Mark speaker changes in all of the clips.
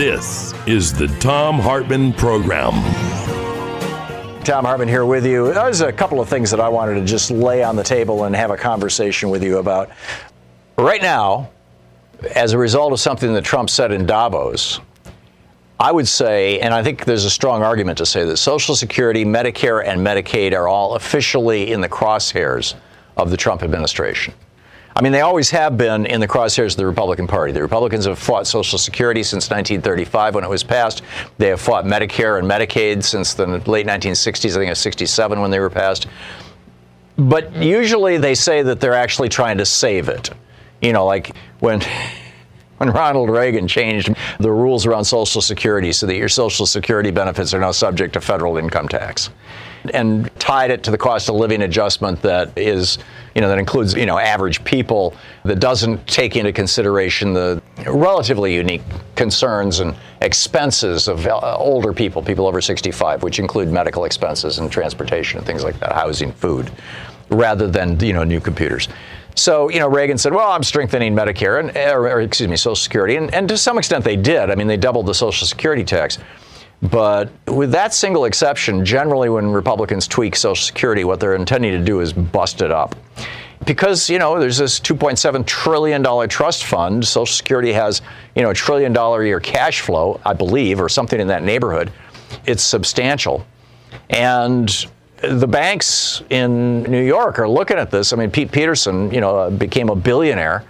Speaker 1: This is the Thom Hartmann Program.
Speaker 2: Thom Hartmann here with you. There's a couple of things that I wanted to just lay on the table and have a conversation with you about. Right now, as a result of something that Trump said in Davos, I would say, and I think there's a strong argument to say that Social Security, Medicare, and Medicaid are all officially in the crosshairs of the Trump administration. I mean, they always have been in the crosshairs of the Republican Party. The Republicans have fought Social Security since 1935 when it was passed. They have fought Medicare and Medicaid since the late 1960s. I think it was 67 when they were passed. But usually they say that they're actually trying to save it. You know, like when. When Ronald Reagan changed the rules around Social Security so that your Social Security benefits are now subject to federal income tax and tied it to the cost of living adjustment that is, you know, that includes, you know, average people that doesn't take into consideration the relatively unique concerns and expenses of uh, older people, people over 65, which include medical expenses and transportation and things like that, housing, food, rather than, you know, new computers. So, you know, Reagan said, well, I'm strengthening Medicare, and, or, or excuse me, Social Security. And, and to some extent they did. I mean, they doubled the Social Security tax. But with that single exception, generally when Republicans tweak Social Security, what they're intending to do is bust it up. Because, you know, there's this $2.7 trillion trust fund. Social Security has, you know, a trillion dollar a year cash flow, I believe, or something in that neighborhood. It's substantial. And the banks in New York are looking at this. I mean, Pete Peterson, you know, became a billionaire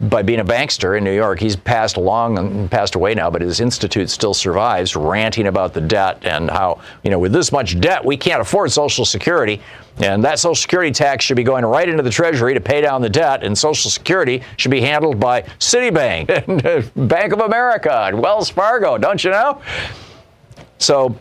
Speaker 2: by being a bankster in New York. He's passed along and passed away now, but his institute still survives, ranting about the debt and how, you know, with this much debt, we can't afford Social Security. And that Social Security tax should be going right into the Treasury to pay down the debt, and Social Security should be handled by Citibank and Bank of America and Wells Fargo, don't you know? So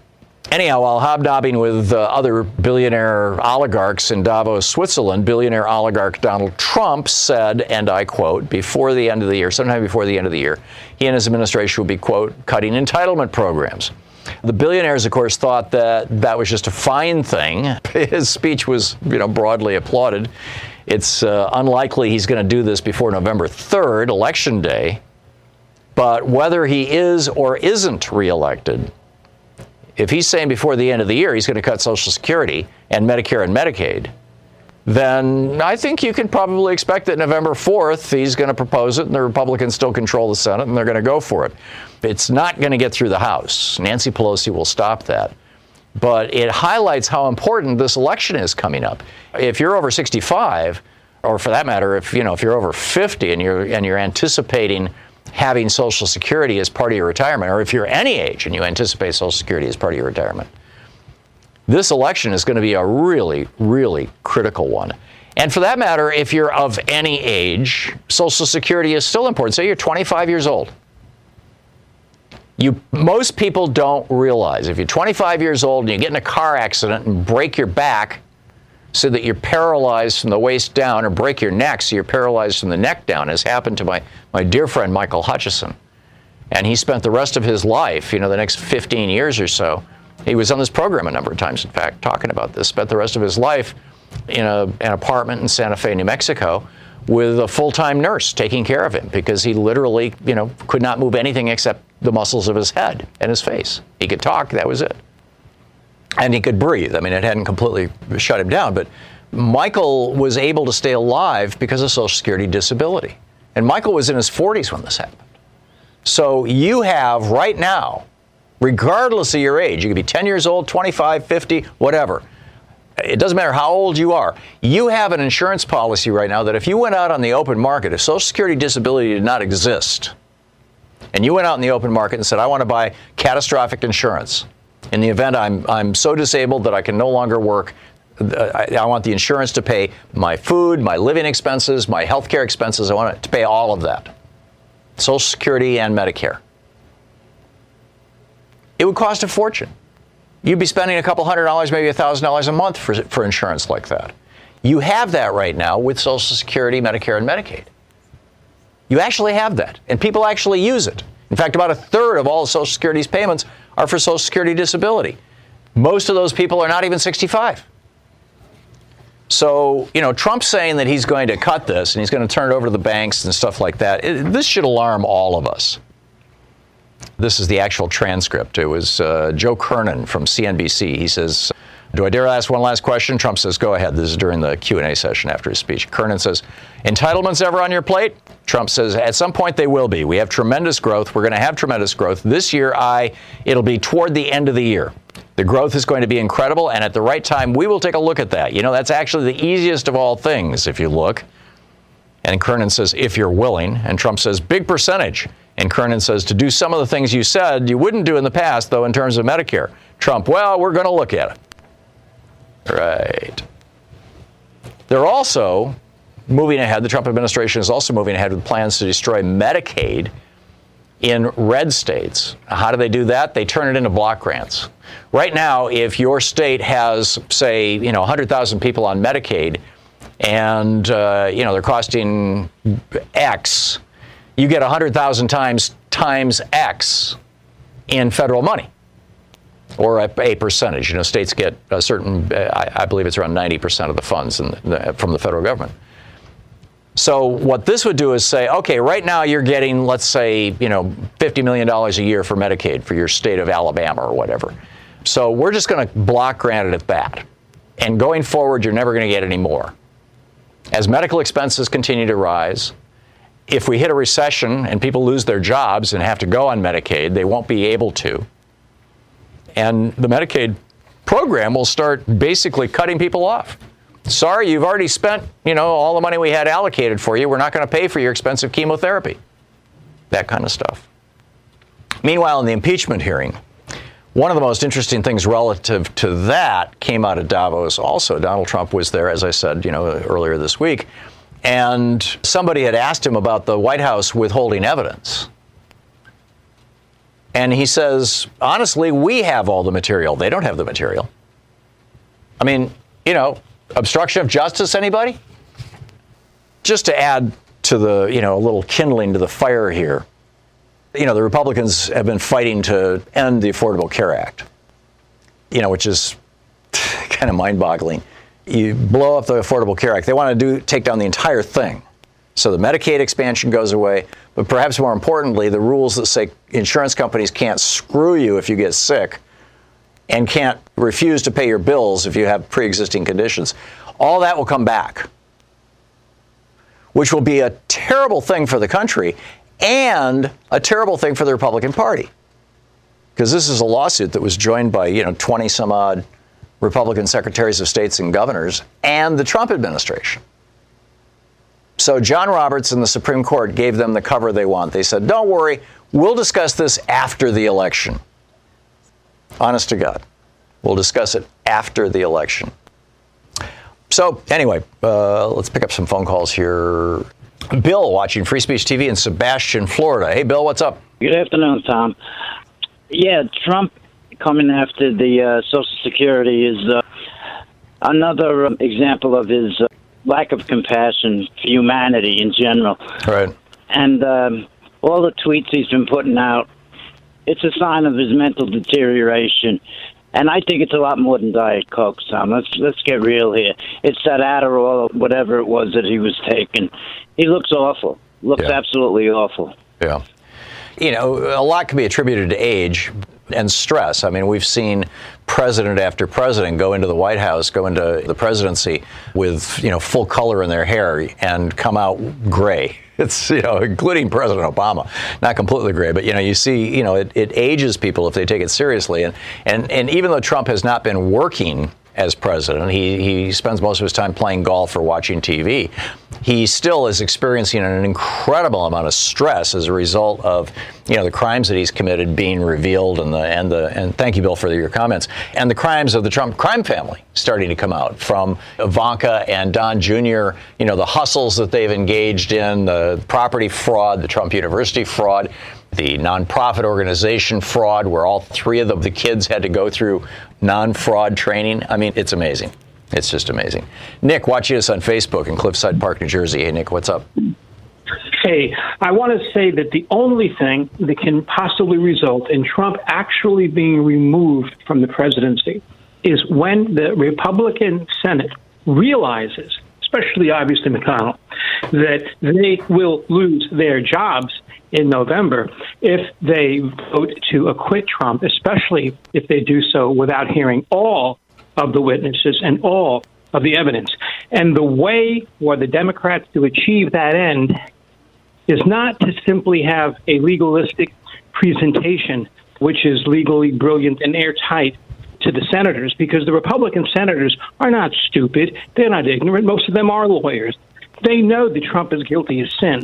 Speaker 2: Anyhow, while hobnobbing with uh, other billionaire oligarchs in Davos, Switzerland, billionaire oligarch Donald Trump said, and I quote, before the end of the year, sometime before the end of the year, he and his administration will be, quote, cutting entitlement programs. The billionaires, of course, thought that that was just a fine thing. His speech was, you know, broadly applauded. It's uh, unlikely he's going to do this before November 3rd, Election Day. But whether he is or isn't reelected, if he's saying before the end of the year he's going to cut Social Security and Medicare and Medicaid, then I think you can probably expect that November 4th he's going to propose it and the Republicans still control the Senate and they're going to go for it. It's not going to get through the House. Nancy Pelosi will stop that. But it highlights how important this election is coming up. If you're over 65, or for that matter, if you know if you're over 50 and you're and you're anticipating having Social Security as part of your retirement, or if you're any age and you anticipate Social Security as part of your retirement. This election is going to be a really, really critical one. And for that matter, if you're of any age, Social Security is still important. Say you're 25 years old. You, most people don't realize if you're 25 years old and you get in a car accident and break your back, so that you're paralyzed from the waist down or break your neck so you're paralyzed from the neck down, as happened to my, my dear friend Michael Hutchison. And he spent the rest of his life, you know, the next 15 years or so, he was on this program a number of times, in fact, talking about this, spent the rest of his life in a, an apartment in Santa Fe, New Mexico, with a full-time nurse taking care of him because he literally, you know, could not move anything except the muscles of his head and his face. He could talk, that was it and he could breathe. I mean, it hadn't completely shut him down, but Michael was able to stay alive because of Social Security disability. And Michael was in his 40s when this happened. So you have right now, regardless of your age, you could be 10 years old, 25, 50, whatever. It doesn't matter how old you are. You have an insurance policy right now that if you went out on the open market, if Social Security disability did not exist, and you went out in the open market and said, I want to buy catastrophic insurance in the event I'm, I'm so disabled that I can no longer work, I, I want the insurance to pay my food, my living expenses, my health care expenses. I want it to pay all of that Social Security and Medicare. It would cost a fortune. You'd be spending a couple hundred dollars, maybe a thousand dollars a month for, for insurance like that. You have that right now with Social Security, Medicare, and Medicaid. You actually have that, and people actually use it. In fact, about a third of all Social Security's payments are for Social Security disability. Most of those people are not even 65. So, you know, Trump's saying that he's going to cut this and he's going to turn it over to the banks and stuff like that. It, this should alarm all of us. This is the actual transcript. It was uh, Joe Kernan from CNBC. He says, "Do I dare ask one last question?" Trump says, "Go ahead." This is during the Q&A session after his speech. Kernan says, "Entitlements ever on your plate?" Trump says, "At some point they will be. We have tremendous growth. We're going to have tremendous growth this year. I it'll be toward the end of the year." The growth is going to be incredible, and at the right time, we will take a look at that. You know, that's actually the easiest of all things if you look. And Kernan says, if you're willing. And Trump says, big percentage. And Kernan says, to do some of the things you said you wouldn't do in the past, though, in terms of Medicare. Trump, well, we're going to look at it. Right. They're also moving ahead. The Trump administration is also moving ahead with plans to destroy Medicaid in red states. How do they do that? They turn it into block grants. Right now, if your state has, say, you know, 100,000 people on Medicaid, and uh, you know they're costing X, you get 100,000 times times X in federal money, or a, a, percentage. You know, states get a certain, uh, I, I believe it's around 90% of the funds the, from the federal government. So what this would do is say, okay, right now you're getting, let's say, you know, $50 million a year for Medicaid for your state of Alabama or whatever. So we're just going to block grant it at that. And going forward, you're never going to get any more. As medical expenses continue to rise, if we hit a recession and people lose their jobs and have to go on Medicaid, they won't be able to. And the Medicaid program will start basically cutting people off. Sorry, you've already spent, you know, all the money we had allocated for you. We're not going to pay for your expensive chemotherapy. That kind of stuff. Meanwhile, in the impeachment hearing, one of the most interesting things relative to that came out of Davos also. Donald Trump was there, as I said, you know, earlier this week. And somebody had asked him about the White House withholding evidence. And he says, honestly, we have all the material. They don't have the material. I mean, you know, obstruction of justice, anybody? Just to add to the, you know, a little kindling to the fire here. You know, the Republicans have been fighting to end the Affordable Care Act, you know, which is kind of mind boggling. You blow up the Affordable Care Act. They want to do take down the entire thing. So the Medicaid expansion goes away, but perhaps more importantly, the rules that say insurance companies can't screw you if you get sick and can't refuse to pay your bills if you have pre existing conditions. All that will come back, which will be a terrible thing for the country and a terrible thing for the Republican Party. Because this is a lawsuit that was joined by, you know, 20 some odd Republican secretaries of states and governors and the Trump administration. So John Roberts and the Supreme Court gave them the cover they want. They said, don't worry, we'll discuss this after the election. Honest to God. We'll discuss it after the election. So, anyway, uh, let's pick up some phone calls here. Bill watching Free Speech TV in Sebastian, Florida. Hey, Bill, what's up?
Speaker 3: Good afternoon, Tom. Yeah, Trump coming after the uh, Social Security is uh, another um, example of his uh, lack of compassion for humanity in general.
Speaker 2: Right.
Speaker 3: And um, all the tweets he's been putting out it's a sign of his mental deterioration. And I think it's a lot more than Diet Coke, Tom. Let's let's get real here. It's that Adderall, whatever it was that he was taking. He looks awful. Looks yeah. absolutely awful.
Speaker 2: Yeah. You know, a lot can be attributed to age. And stress. I mean, we've seen president after president go into the White House, go into the presidency with, you know, full color in their hair and come out gray. It's, you know, including President Obama. Not completely gray, but, you know, you see, you know, it, it ages people if they take it seriously. And, and, and even though Trump has not been working as president. He, he spends most of his time playing golf or watching TV. He still is experiencing an incredible amount of stress as a result of you know the crimes that he's committed being revealed and the and the and thank you Bill for your comments and the crimes of the Trump crime family starting to come out from Ivanka and Don Jr. You know the hustles that they've engaged in, the property fraud, the Trump University fraud the nonprofit organization fraud, where all three of the, the kids had to go through non fraud training. I mean, it's amazing. It's just amazing. Nick, watching us on Facebook in Cliffside Park, New Jersey. Hey, Nick, what's up?
Speaker 4: Hey, I want to say that the only thing that can possibly result in Trump actually being removed from the presidency is when the Republican Senate realizes, especially obviously McConnell, that they will lose their jobs in November if they vote to acquit Trump, especially if they do so without hearing all of the witnesses and all of the evidence. And the way for the Democrats to achieve that end is not to simply have a legalistic presentation, which is legally brilliant and airtight to the senators, because the Republican senators are not stupid. They're not ignorant. Most of them are lawyers. They know that Trump is guilty of sin.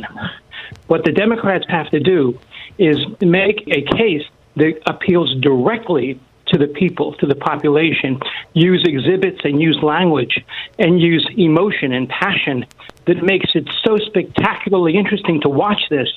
Speaker 4: What the Democrats have to do is make a case that appeals directly to the people, to the population, use exhibits and use language and use emotion and passion that makes it so spectacularly interesting to watch this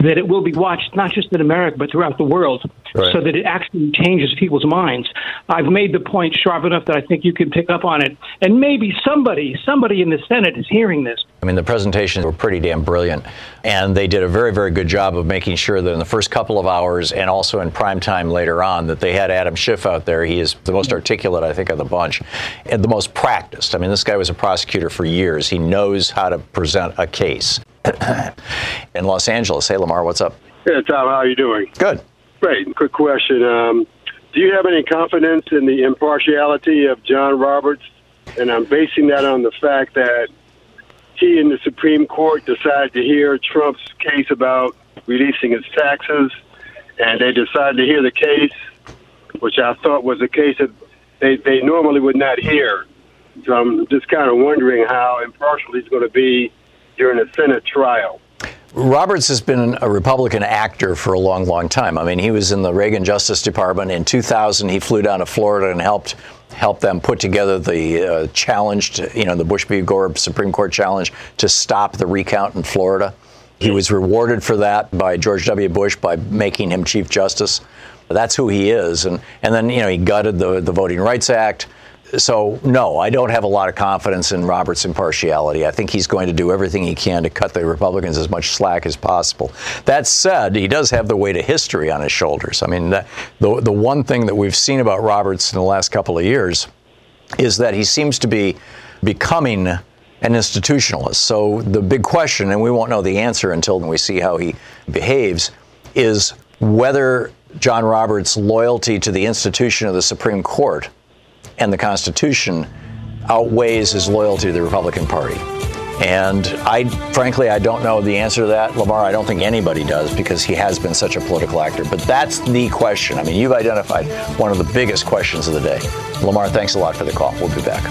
Speaker 4: that it will be watched not just in America but throughout the world, right. so that it actually changes people's minds. I've made the point sharp enough that I think you can pick up on it, and maybe somebody, somebody in the Senate is hearing this.
Speaker 2: I mean, the presentations were pretty damn brilliant, and they did a very, very good job of making sure that in the first couple of hours and also in prime time later on, that they had Adam Schiff out there. He is the most articulate, I think, of the bunch, and the most practiced. I mean, this guy was a prosecutor for years. He knows how to present a case. in Los Angeles. Hey, Lamar, what's up?
Speaker 5: Hey, Tom, how are you doing?
Speaker 2: Good.
Speaker 5: Great. Quick question. Um, do you have any confidence in the impartiality of John Roberts? And I'm basing that on the fact that he and the Supreme Court decided to hear Trump's case about releasing his taxes, and they decided to hear the case, which I thought was a case that they, they normally would not hear. So I'm just kind of wondering how impartial he's going to be during a Senate trial.
Speaker 2: Roberts has been a Republican actor for a long, long time. I mean, he was in the Reagan Justice Department. In 2000, he flew down to Florida and helped help them put together the uh, challenge, to, you know, the Bush v. Gore Supreme Court challenge to stop the recount in Florida. He was rewarded for that by George W. Bush by making him Chief Justice. That's who he is. And, and then, you know, he gutted the, the Voting Rights Act so no, I don't have a lot of confidence in Roberts' impartiality. I think he's going to do everything he can to cut the Republicans as much slack as possible. That said, he does have the weight of history on his shoulders. I mean, the the, one thing that we've seen about Roberts in the last couple of years is that he seems to be becoming an institutionalist. So the big question, and we won't know the answer until we see how he behaves, is whether John Roberts' loyalty to the institution of the Supreme Court and the Constitution outweighs his loyalty to the Republican Party. And I, frankly, I don't know the answer to that. Lamar, I don't think anybody does because he has been such a political actor. But that's the question. I mean, you've identified one of the biggest questions of the day. Lamar, thanks a lot for the call. We'll be back.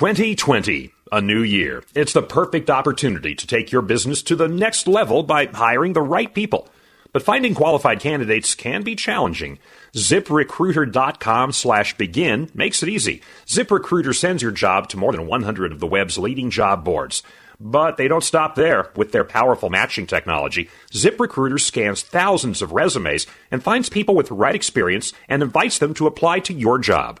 Speaker 6: 2020, a new year. It's the perfect opportunity to take your business to the next level by hiring the right people. But finding qualified candidates can be challenging. ZipRecruiter.com slash begin makes it easy. ZipRecruiter sends your job to more than 100 of the web's leading job boards. But they don't stop there. With their powerful matching technology, ZipRecruiter scans thousands of resumes and finds people with the right experience and invites them to apply to your job.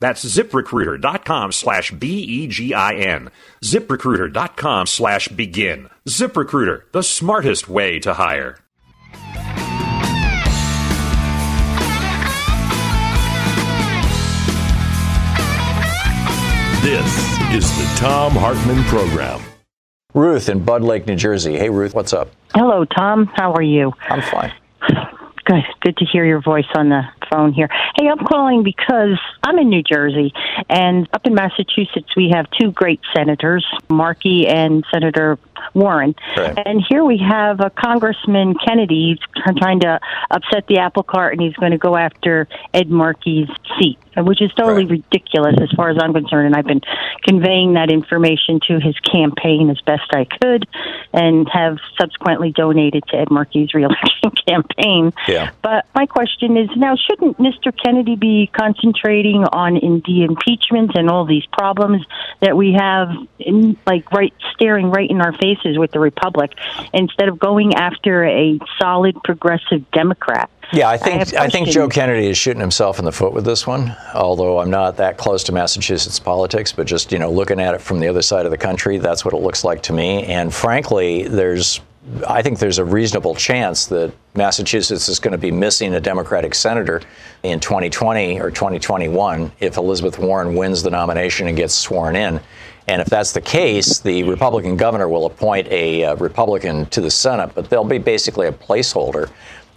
Speaker 6: That's ziprecruiter.com slash B-E-G-I-N. ziprecruiter.com slash begin. ZipRecruiter, the smartest way to hire.
Speaker 1: This is the Thom Hartmann Program.
Speaker 2: Ruth in Bud Lake, New Jersey. Hey, Ruth, what's up?
Speaker 7: Hello, Tom. How are you?
Speaker 2: I'm fine.
Speaker 7: Good. Good to hear your voice on the phone here. Hey, I'm calling because I'm in New Jersey, and up in Massachusetts, we have two great senators, Markey and Senator Warren.
Speaker 2: Right.
Speaker 7: And here we have a Congressman Kennedy He's trying to upset the apple cart, and he's going to go after Ed Markey's seat, which is totally
Speaker 2: Right.
Speaker 7: ridiculous as far as I'm concerned. And I've been conveying that information to his campaign as best I could, and have subsequently donated to Ed Markey's reelection campaign.
Speaker 2: Yeah.
Speaker 7: But my question is now, shouldn't Mr. Kennedy be concentrating on in the impeachment and all these problems that we have, in, like right staring right in our faces with the Republic, instead of going after a solid progressive Democrat?
Speaker 2: Yeah, I think I, think. Joe Kennedy is shooting himself in the foot with this one. Although I'm not that close to Massachusetts politics, but just you know looking at it from the other side of the country, that's what it looks like to me. And frankly, there's I think there's a reasonable chance that Massachusetts is going to be missing a Democratic senator in 2020 or 2021 if Elizabeth Warren wins the nomination and gets sworn in. And if that's the case, the Republican governor will appoint a uh, Republican to the Senate, but they'll be basically a placeholder.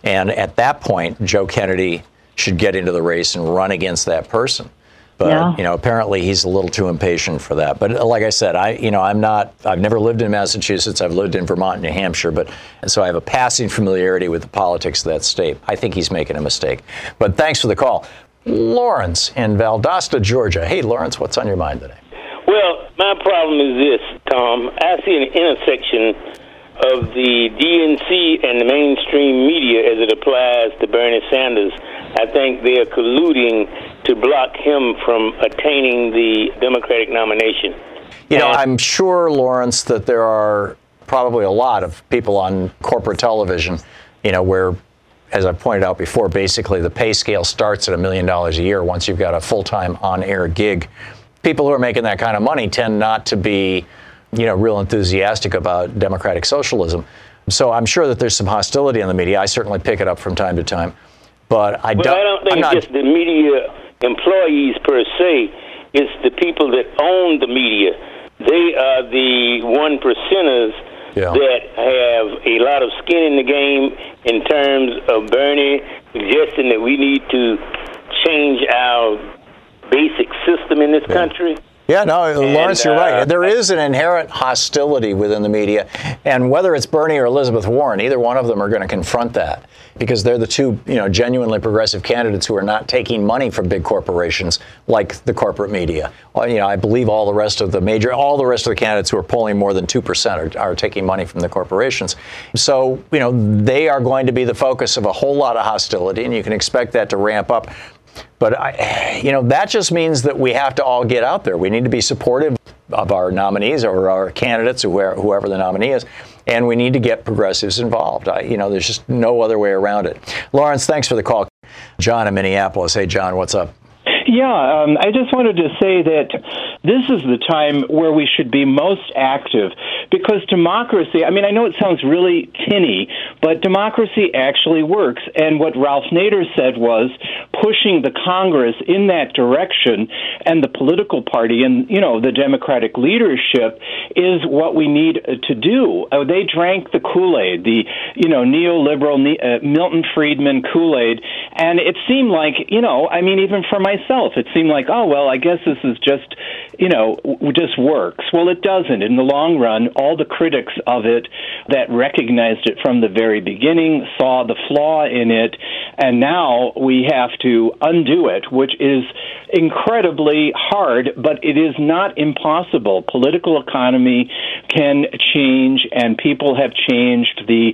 Speaker 2: And at that point, Joe Kennedy should get into the race and run against that person. But
Speaker 7: Yeah.
Speaker 2: you know, apparently he's a little too impatient for that. But uh, like I said, I you know I'm not. I've never lived in Massachusetts. I've lived in Vermont and New Hampshire, but and so I have a passing familiarity with the politics of that state. I think he's making a mistake. But thanks for the call, Lawrence in Valdosta, Georgia. Hey, Lawrence, what's on your mind today?
Speaker 8: Well, my problem is this, Tom. I see an intersection of the DNC and the mainstream media as it applies to Bernie Sanders. I think they are colluding to block him from attaining the Democratic nomination.
Speaker 2: You know, I'm sure, Lawrence, that there are probably a lot of people on corporate television, you know, where, as I pointed out before, basically the pay scale starts at a million dollars a year once you've got a full time on air gig. People who are making that kind of money tend not to be, you know, real enthusiastic about democratic socialism. So I'm sure that there's some hostility in the media. I certainly pick it up from time to time. But I
Speaker 8: Well,
Speaker 2: don't,
Speaker 8: I don't
Speaker 2: I'm
Speaker 8: think
Speaker 2: not,
Speaker 8: it's just the media employees per se. It's the people that own the media. They are the one percenters
Speaker 2: Yeah.
Speaker 8: that have a lot of skin in the game in terms of Bernie suggesting that we need to change our basic system in this country.
Speaker 2: Yeah, no, Lawrence, you're right.
Speaker 8: uh,
Speaker 2: There is an inherent hostility within the media, and whether it's Bernie or Elizabeth Warren, either one of them are going to confront that because they're the two, you know, genuinely progressive candidates who are not taking money from big corporations like the corporate media. Well, You know, I believe all the rest of the major, all the rest of the candidates who are polling more than two percent are, are taking money from the corporations. So, you know, they are going to be the focus of a whole lot of hostility, and you can expect that to ramp up. But I, you know, that just means that we have to all get out there. We need to be supportive of our nominees or our candidates, or whoever the nominee is, and we need to get progressives involved. I, you know, there's just no other way around it. Lawrence, thanks for the call. John in Minneapolis. Hey, John, what's up?
Speaker 9: Yeah, um, I just wanted to say that this is the time where we should be most active because democracy, I mean, I know it sounds really tinny, but democracy actually works. And what Ralph Nader said was pushing the Congress in that direction and the political party and, you know, the Democratic leadership is what we need to do. Uh, they drank the Kool Aid, the, you know, neoliberal uh, Milton Friedman Kool Aid. And it seemed like, you know, I mean, even for myself, it seemed like, oh, well, I guess this is just, you know, just works. Well, it doesn't. In the long run, all the critics of it that recognized it from the very beginning saw the flaw in it, and now we have to undo it, which is incredibly hard, but it is not impossible. Political economy can change, and people have changed. The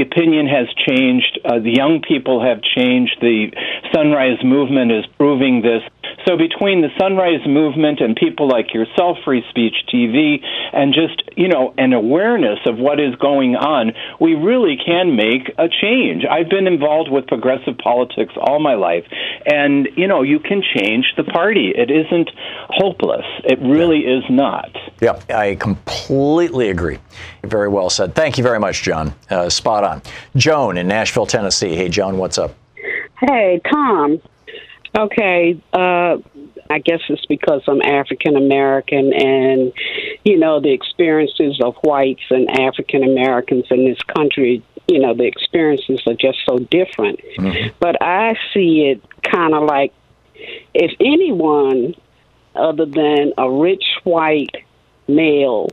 Speaker 9: opinion has changed. Uh, the young people have changed. The Sunrise Movement is proving this. So between the Sunrise Movement and people like yourself, Free Speech TV, and just, you know, an awareness of what is going on, we really can make a change. I've been involved with progressive politics all my life, and, you know, you can change the party. It isn't hopeless. It really is not.
Speaker 2: Yeah, I completely agree. Very well said. Thank you very much, John. Uh, spot on. Joan in Nashville, Tennessee. Hey, Joan, what's up?
Speaker 10: Hey, Tom. Okay, uh, I guess it's because I'm African American and, you know, the experiences of whites and African Americans in this country, you know, the experiences are just so different. Mm-hmm. But I see it kind of like if anyone other than a rich white male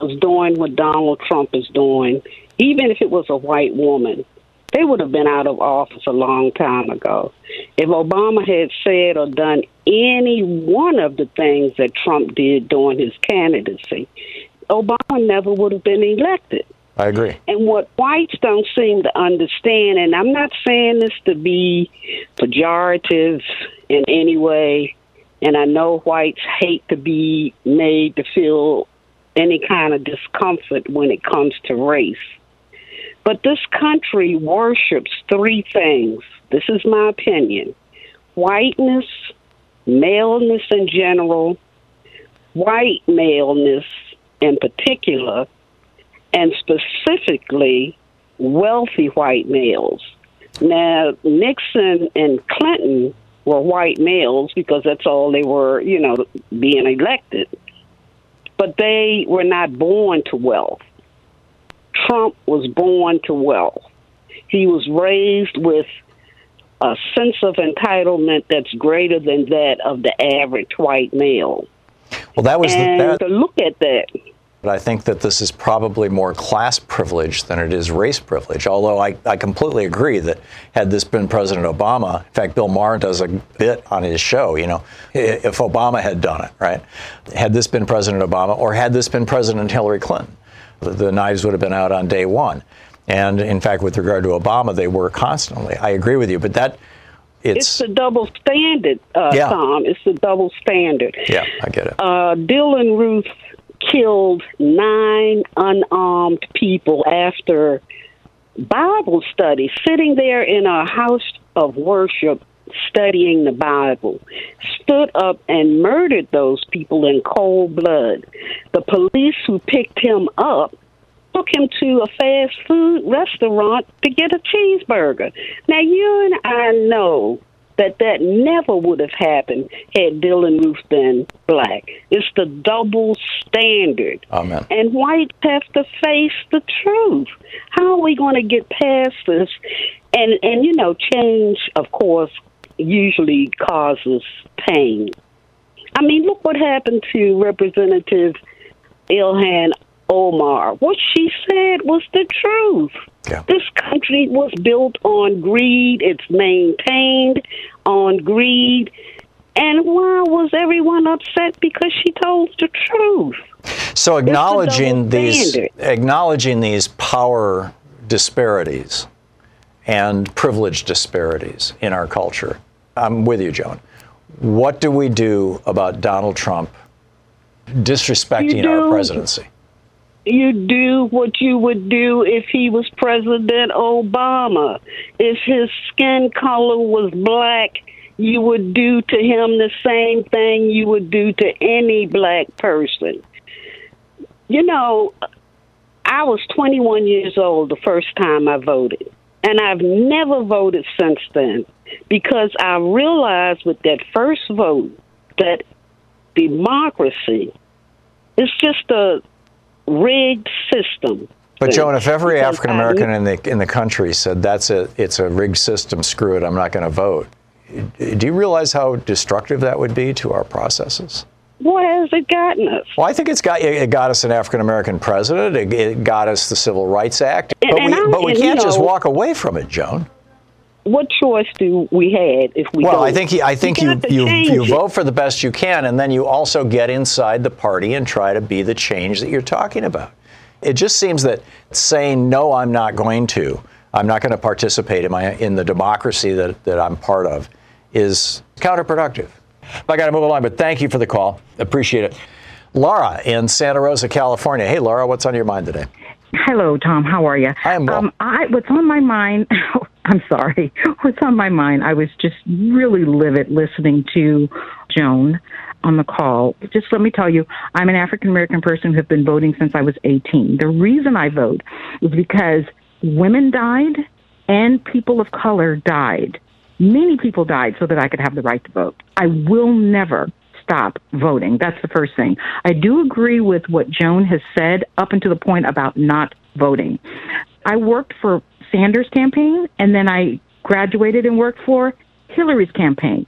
Speaker 10: was doing what Donald Trump is doing, even if it was a white woman, they would have been out of office a long time ago. If Obama had said or done any one of the things that Trump did during his candidacy, Obama never would have been elected.
Speaker 2: I agree.
Speaker 10: And what whites don't seem to understand, and I'm not saying this to be pejorative in any way, and I know whites hate to be made to feel any kind of discomfort when it comes to race. But this country worships three things. This is my opinion whiteness, maleness in general, white maleness in particular, and specifically wealthy white males. Now, Nixon and Clinton were white males because that's all they were, you know, being elected. But they were not born to wealth. Trump was born to wealth. He was raised with a sense of entitlement that's greater than that of the average white male.
Speaker 2: Well, that was
Speaker 10: and
Speaker 2: the, that,
Speaker 10: to look at that.
Speaker 2: But I think that this is probably more class privilege than it is race privilege. Although I, I completely agree that had this been President Obama, in fact, Bill Maher does a bit on his show, you know, if Obama had done it, right? Had this been President Obama or had this been President Hillary Clinton, the knives would have been out on day one. And in fact, with regard to Obama, they were constantly. I agree with you, but that
Speaker 10: it's, it's a double standard, uh, yeah. Tom. It's a double standard.
Speaker 2: Yeah, I get it.
Speaker 10: Uh, Dylann Roof killed nine unarmed people after Bible study, sitting there in a house of worship studying the Bible, stood up and murdered those people in cold blood. The police who picked him up took him to a fast food restaurant to get a cheeseburger. Now, you and I know that that never would have happened had Dylann Roof been black. It's the double standard.
Speaker 2: Amen.
Speaker 10: And whites have to face the truth. How are we going to get past this? And and you know, change, of course, usually causes pain. I mean, look what happened to Representative Ilhan Omar. What she said was the truth.
Speaker 2: Yeah.
Speaker 10: This country was built on greed. It's maintained on greed. And why was everyone upset? Because she told the truth.
Speaker 2: So acknowledging these acknowledging these power disparities and privilege disparities in our culture. I'm with you, Joan. What do we do about Donald Trump disrespecting our presidency?
Speaker 10: you do what you would do if he was President Obama. If his skin color was black, you would do to him the same thing you would do to any black person. You know, I was 21 years old the first time I voted, and I've never voted since then because I realized with that first vote that democracy is just a rigged system.
Speaker 2: But Joan, if every African American in the in the country said that's a it's a rigged system, screw it, I'm not going to vote. Do you realize how destructive that would be to our processes?
Speaker 10: What has it gotten us?
Speaker 2: Well, I think it's got it got us an African American president. It, it, got us the Civil Rights Act.
Speaker 10: And,
Speaker 2: but
Speaker 10: and
Speaker 2: we, but we can't
Speaker 10: you know,
Speaker 2: just walk away from it, Joan.
Speaker 10: What choice do we have if we?
Speaker 2: Well,
Speaker 10: don't?
Speaker 2: I think I think you you, you vote for the best you can, and then you also get inside the party and try to be the change that you're talking about. It just seems that saying no, I'm not going to, I'm not going to participate in my in the democracy that that I'm part of, is counterproductive. I got to move along, but thank you for the call. Appreciate it. Laura in Santa Rosa, California. Hey, Laura, what's on your mind today?
Speaker 11: Hello, Tom. How are you?
Speaker 2: I am well.
Speaker 11: Um, I, what's on my mind? I'm sorry. What's on my mind? I was just really livid listening to Joan on the call. Just let me tell you, I'm an African American person who have been voting since I was 18. The reason I vote is because women died and people of color died. Many people died so that I could have the right to vote. I will never stop voting. That's the first thing. I do agree with what Joan has said up until the point about not voting. I worked for Sanders' campaign and then I graduated and worked for Hillary's campaign.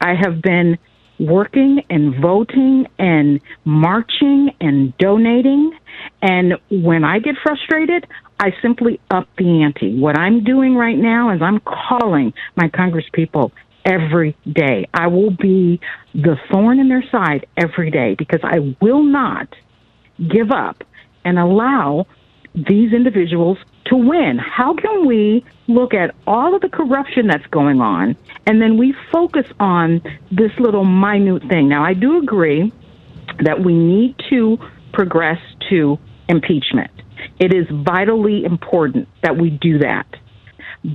Speaker 11: I have been working and voting and marching and donating. And when I get frustrated, I simply up the ante. What I'm doing right now is I'm calling my congresspeople every day. I will be the thorn in their side every day because I will not give up and allow these individuals to win. How can we look at all of the corruption that's going on and then we focus on this little minute thing? Now, I do agree that we need to progress to impeachment. It is vitally important that we do that.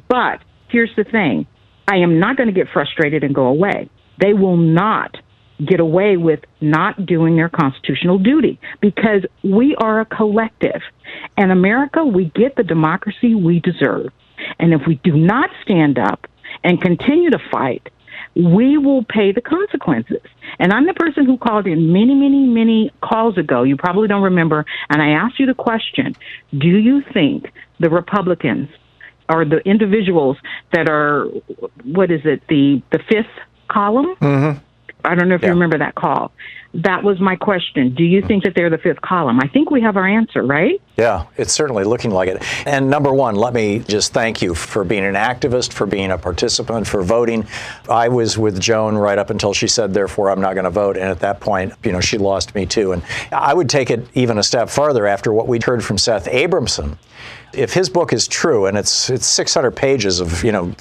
Speaker 11: But here's the thing I am not going to get frustrated and go away. They will not get away with not doing their constitutional duty because we are a collective. In America, we get the democracy we deserve. And if we do not stand up and continue to fight, we will pay the consequences. And I'm the person who called in many, many, many calls ago. You probably don't remember. And I asked you the question Do you think the Republicans or the individuals that are, what is it, the, the fifth column?
Speaker 2: Mm-hmm.
Speaker 11: I don't know if
Speaker 2: Yeah.
Speaker 11: you remember that call. That was my question. Do you think that they're the fifth column? I think we have our answer, right?
Speaker 2: Yeah, it's certainly looking like it. And number one, let me just thank you for being an activist, for being a participant, for voting. I was with Joan right up until she said, therefore, I'm not going to vote. And at that point, you know, she lost me too. And I would take it even a step farther after what we'd heard from Seth Abramson. If his book is true, and it's it's 600 pages of you know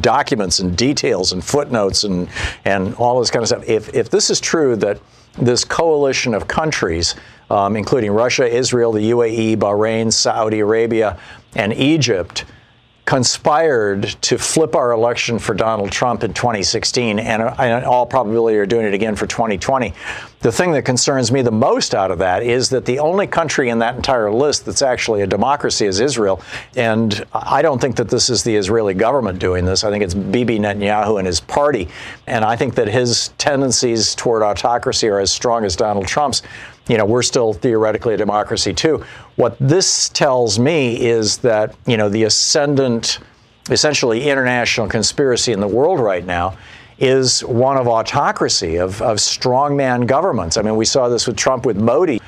Speaker 2: documents and details and footnotes and and all this kind of stuff. If if this is true that this coalition of countries, um, including Russia, Israel, the UAE, Bahrain, Saudi Arabia, and Egypt, conspired to flip our election for Donald Trump in 2016 and in all probability are doing it again for 2020. The thing that concerns me the most out of that is that the only country in that entire list that's actually a democracy is Israel. And I don't think that this is the Israeli government doing this. I think it's Bibi Netanyahu and his party. And I think that his tendencies toward autocracy are as strong as Donald Trump's you know, we're still theoretically a democracy too. What this tells me is that, you know, the ascendant, essentially international conspiracy in the world right now is one of autocracy, of, of strongman governments. I mean, we saw this with Trump with Modi.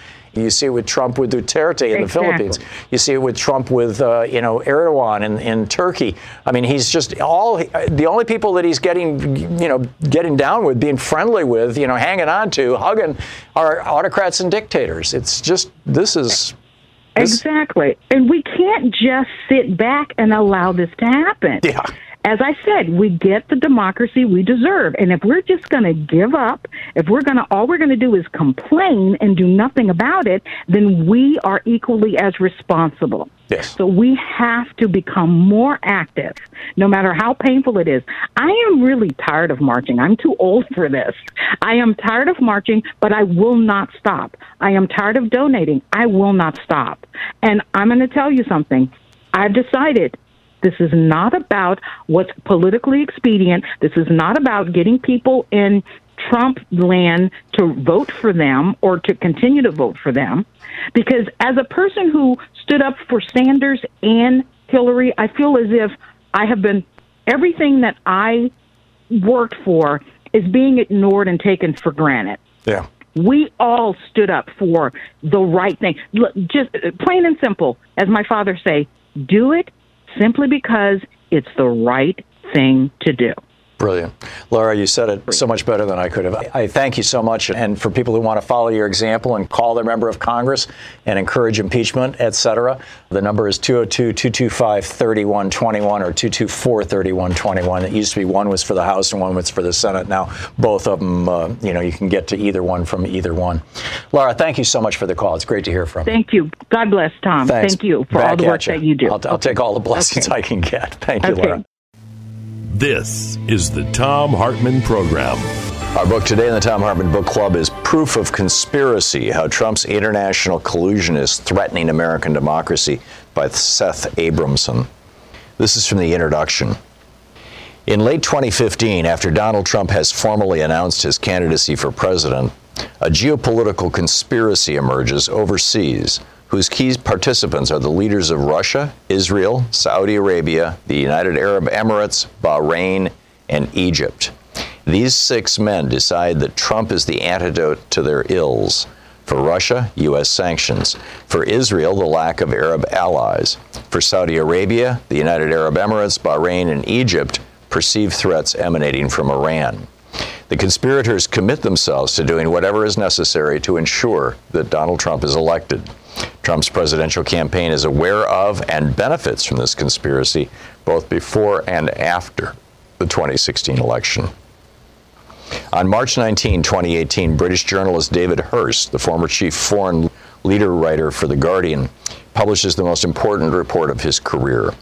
Speaker 2: You see it with Trump with Duterte in the Philippines. You see it with Trump with, uh, you know, Erdogan in, in Turkey. I mean, he's just all the only people that he's getting, you know, getting down with, being friendly with, you know, hanging on to, hugging, are autocrats and dictators. It's just this is
Speaker 11: Exactly. And we can't just sit back and allow this to happen.
Speaker 2: Yeah.
Speaker 11: As I said, we get the democracy we deserve. And if we're just going to give up, if we're going to, all we're going to do is complain and do nothing about it, then we are equally as responsible.
Speaker 2: Yes.
Speaker 11: So we have to become more active, no matter how painful it is. I am really tired of marching. I'm too old for this. I am tired of marching, but I will not stop. I am tired of donating. I will not stop. And I'm going to tell you something. I've decided this is not about what's politically expedient. This is not about getting people in Trump land to vote for them or to continue to vote for them. Because as a person who stood up for Sanders and Hillary, I feel as if I have been everything that I worked for is being ignored and taken for granted.
Speaker 2: Yeah.
Speaker 11: We all stood up for the right thing. Look, just uh, plain and simple, as my father say, do it simply because it's the right thing to do.
Speaker 2: Brilliant. Laura, you said it so much better than I could have. I thank you so much. And for people who want to follow your example and call their member of Congress and encourage impeachment, et cetera, the number is 202 225 3121 or 224 3121. It used to be one was for the House and one was for the Senate. Now, both of them, uh, you know, you can get to either one from either one. Laura, thank you so much for the call. It's great to hear from
Speaker 11: you. Thank you. God bless, Tom.
Speaker 2: Thanks.
Speaker 11: Thank you for
Speaker 2: Back
Speaker 11: all the work
Speaker 2: you.
Speaker 11: that you do.
Speaker 2: I'll, I'll
Speaker 11: Okay.
Speaker 2: take all the blessings
Speaker 11: Okay.
Speaker 2: I can get. Thank you,
Speaker 11: Okay.
Speaker 2: Laura.
Speaker 1: This is the Thom Hartmann Program.
Speaker 2: Our book today in the Thom Hartmann Book Club is Proof of Conspiracy How Trump's International Collusion is Threatening American Democracy by Seth Abramson. This is from the introduction. In late 2015, after Donald Trump has formally announced his candidacy for president, a geopolitical conspiracy emerges overseas whose key participants are the leaders of Russia, Israel, Saudi Arabia, the United Arab Emirates, Bahrain, and Egypt. These six men decide that Trump is the antidote to their ills. For Russia, U.S. sanctions. For Israel, the lack of Arab allies. For Saudi Arabia, the United Arab Emirates, Bahrain, and Egypt, perceived threats emanating from Iran. The conspirators commit themselves to doing whatever is necessary to ensure that Donald Trump is elected. Trump's presidential campaign is aware of and benefits from this conspiracy both before and after the 2016 election. On March 19, 2018, British journalist David Hearst, the former chief foreign leader writer for The Guardian, publishes the most important report of his career.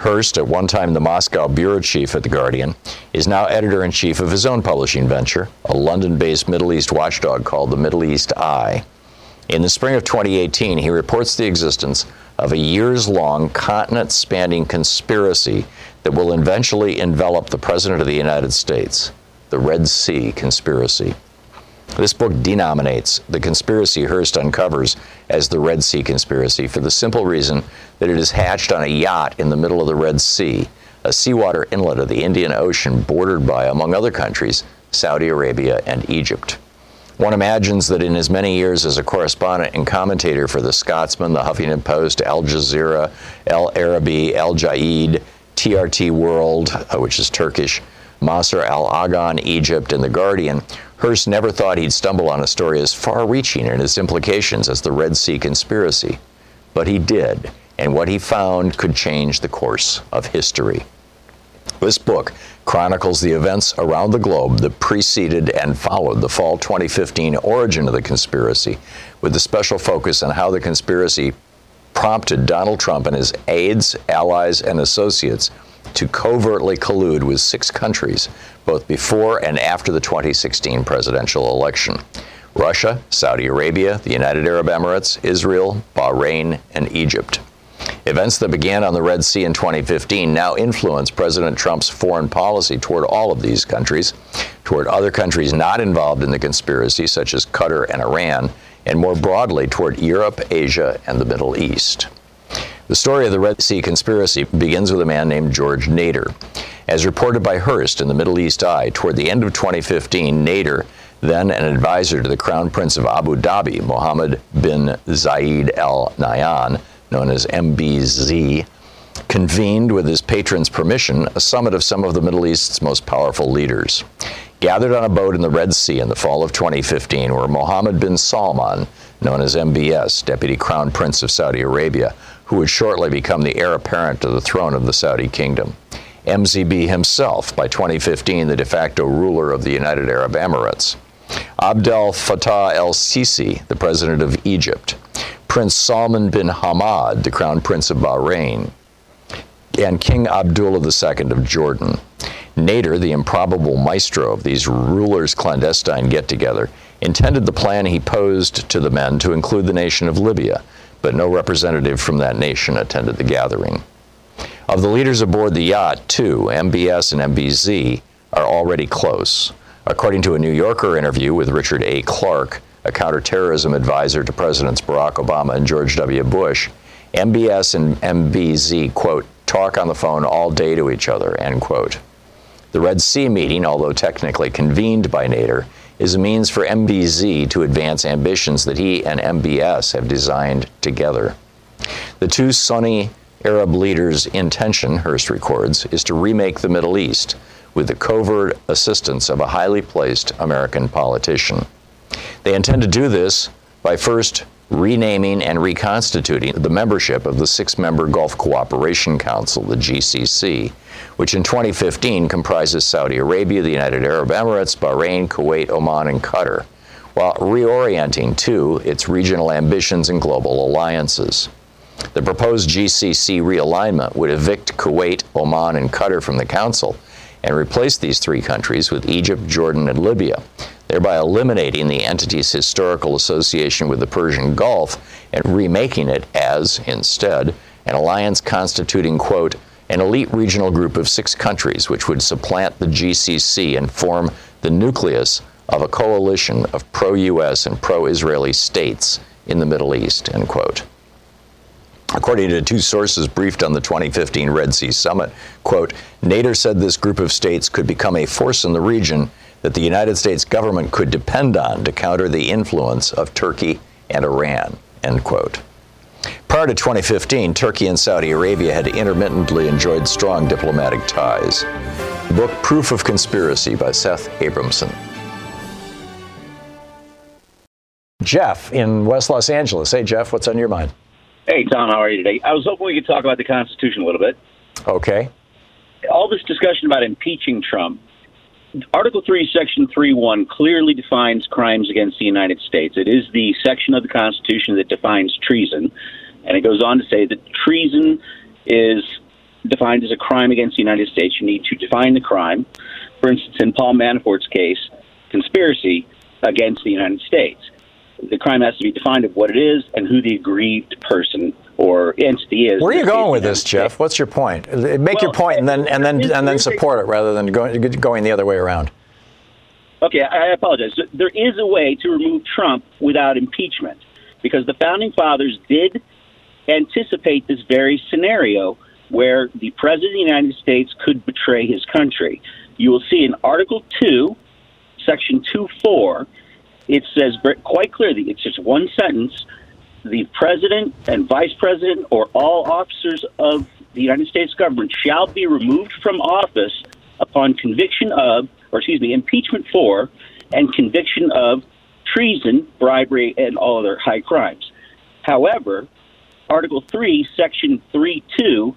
Speaker 2: Hearst, at one time the Moscow bureau chief at The Guardian, is now editor in chief of his own publishing venture, a London based Middle East watchdog called the Middle East Eye. In the spring of 2018, he reports the existence of a years long, continent spanning conspiracy that will eventually envelop the President of the United States the Red Sea Conspiracy. This book denominates the conspiracy Hearst uncovers as the Red Sea Conspiracy for the simple reason that it is hatched on a yacht in the middle of the Red Sea, a seawater inlet of the Indian Ocean bordered by, among other countries, Saudi Arabia and Egypt. One imagines that in his many years as a correspondent and commentator for The Scotsman, The Huffington Post, Al Jazeera, El Arabi, Al Jaid, TRT World, uh, which is Turkish, Masr al Aghan, Egypt, and The Guardian, Hearst never thought he'd stumble on a story as far reaching in its implications as the Red Sea Conspiracy. But he did, and what he found could change the course of history. This book chronicles the events around the globe that preceded and followed the fall 2015 origin of the conspiracy, with a special focus on how the conspiracy prompted Donald Trump and his aides, allies, and associates to covertly collude with six countries, both before and after the 2016 presidential election Russia, Saudi Arabia, the United Arab Emirates, Israel, Bahrain, and Egypt. Events that began on the Red Sea in 2015 now influence President Trump's foreign policy toward all of these countries, toward other countries not involved in the conspiracy, such as Qatar and Iran, and more broadly toward Europe, Asia, and the Middle East. The story of the Red Sea conspiracy begins with a man named George Nader. As reported by Hearst in the Middle East Eye, toward the end of 2015, Nader, then an advisor to the Crown Prince of Abu Dhabi, Mohammed bin Zayed Al Nahyan, known as MBZ, convened with his patron's permission a summit of some of the Middle East's most powerful leaders. Gathered on a boat in the Red Sea in the fall of 2015 were Mohammed bin Salman, known as MBS, Deputy Crown Prince of Saudi Arabia, who would shortly become the heir apparent to the throne of the Saudi kingdom. MZB himself, by 2015, the de facto ruler of the United Arab Emirates. Abdel Fattah el Sisi, the president of Egypt. Prince Salman bin Hamad, the crown prince of Bahrain. And King Abdullah II of Jordan. Nader, the improbable maestro of these rulers' clandestine get together, intended the plan he posed to the men to include the nation of Libya, but no representative from that nation attended the gathering. Of the leaders aboard the yacht, two, MBS and MBZ, are already close. According to a New Yorker interview with Richard A. Clarke, a counterterrorism advisor to Presidents Barack Obama and George W. Bush, MBS and MBZ, quote, talk on the phone all day to each other, end quote. The Red Sea meeting, although technically convened by Nader, is a means for MBZ to advance ambitions that he and MBS have designed together. The two Sunni Arab leaders' intention, Hearst records, is to remake the Middle East, with the covert assistance of a highly placed American politician. They intend to do this by first renaming and reconstituting the membership of the six member Gulf Cooperation Council, the GCC, which in 2015 comprises Saudi Arabia, the United Arab Emirates, Bahrain, Kuwait, Oman, and Qatar, while reorienting to its regional ambitions and global alliances. The proposed GCC realignment would evict Kuwait, Oman, and Qatar from the Council and replace these three countries with Egypt, Jordan, and Libya, thereby eliminating the entity's historical association with the Persian Gulf and remaking it as, instead, an alliance constituting, quote, an elite regional group of six countries which would supplant the GCC and form the nucleus of a coalition of pro US and pro Israeli states in the Middle East, end quote. According to two sources briefed on the 2015 Red Sea Summit, quote, Nader said this group of states could become a force in the region that the United States government could depend on to counter the influence of Turkey and Iran, end quote. Prior to 2015, Turkey and Saudi Arabia had intermittently enjoyed strong diplomatic ties. The book Proof of Conspiracy by Seth Abramson. Jeff in West Los Angeles. Hey, Jeff, what's on your mind?
Speaker 12: Hey, Thom, how are you today? I was hoping we could talk about the Constitution a little bit.
Speaker 2: Okay.
Speaker 12: All this discussion about impeaching Trump. Article 3, Section 3 1 clearly defines crimes against the United States. It is the section of the Constitution that defines treason. And it goes on to say that treason is defined as a crime against the United States. You need to define the crime. For instance, in Paul Manafort's case, conspiracy against the United States the crime has to be defined of what it is and who the aggrieved person or entity is.
Speaker 2: Where are you going with this, Jeff? What's your point? Make well, your point and then and then and then support it rather than going going the other way around.
Speaker 12: Okay, I apologize. There is a way to remove Trump without impeachment because the founding fathers did anticipate this very scenario where the president of the United States could betray his country. You will see in Article 2, Section 2 4, it says quite clearly, it's just one sentence the president and vice president or all officers of the United States government shall be removed from office upon conviction of, or excuse me, impeachment for, and conviction of treason, bribery, and all other high crimes. However, Article 3, Section 3 2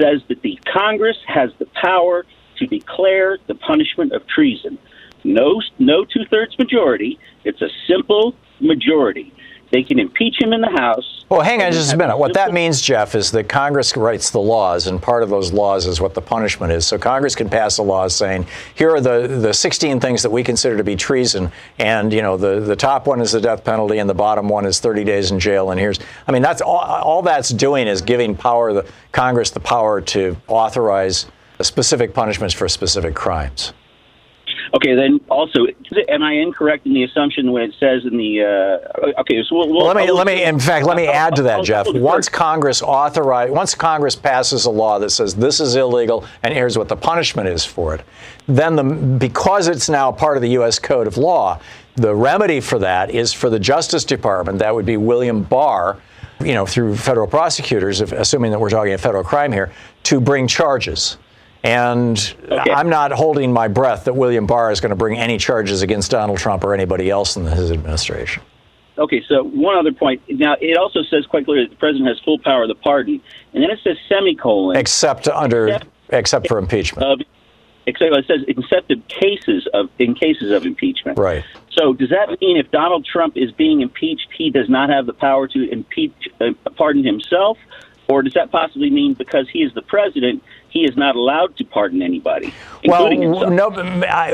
Speaker 12: says that the Congress has the power to declare the punishment of treason. No, no two thirds majority. It's a simple majority. They can impeach him in the House.
Speaker 2: Well, hang on just a minute. What that means, Jeff, is that Congress writes the laws, and part of those laws is what the punishment is. So Congress can pass a law saying, here are the, the 16 things that we consider to be treason, and you know the, the top one is the death penalty, and the bottom one is 30 days in jail. And here's, I mean, that's all, all that's doing is giving power the Congress the power to authorize specific punishments for specific crimes.
Speaker 12: Okay, then also, am I incorrect in the assumption when it says in the? Uh, okay, so we'll,
Speaker 2: well, let me let me. In fact, let me add to that, Jeff. Once Congress authorize, once Congress passes a law that says this is illegal and here's what the punishment is for it, then the because it's now part of the U.S. Code of Law, the remedy for that is for the Justice Department. That would be William Barr you know, through federal prosecutors, if, assuming that we're talking a federal crime here, to bring charges. And okay. I'm not holding my breath that William Barr is going to bring any charges against Donald Trump or anybody else in his administration.
Speaker 12: Okay, so one other point. Now, it also says quite clearly that the president has full power of the pardon, and then it says semicolon.
Speaker 2: Except under, except, except for impeachment. Uh,
Speaker 12: except it says except in cases of in cases of impeachment.
Speaker 2: Right.
Speaker 12: So does that mean if Donald Trump is being impeached, he does not have the power to impeach, uh, pardon himself, or does that possibly mean because he is the president, he is not allowed to pardon anybody.
Speaker 2: Well, no,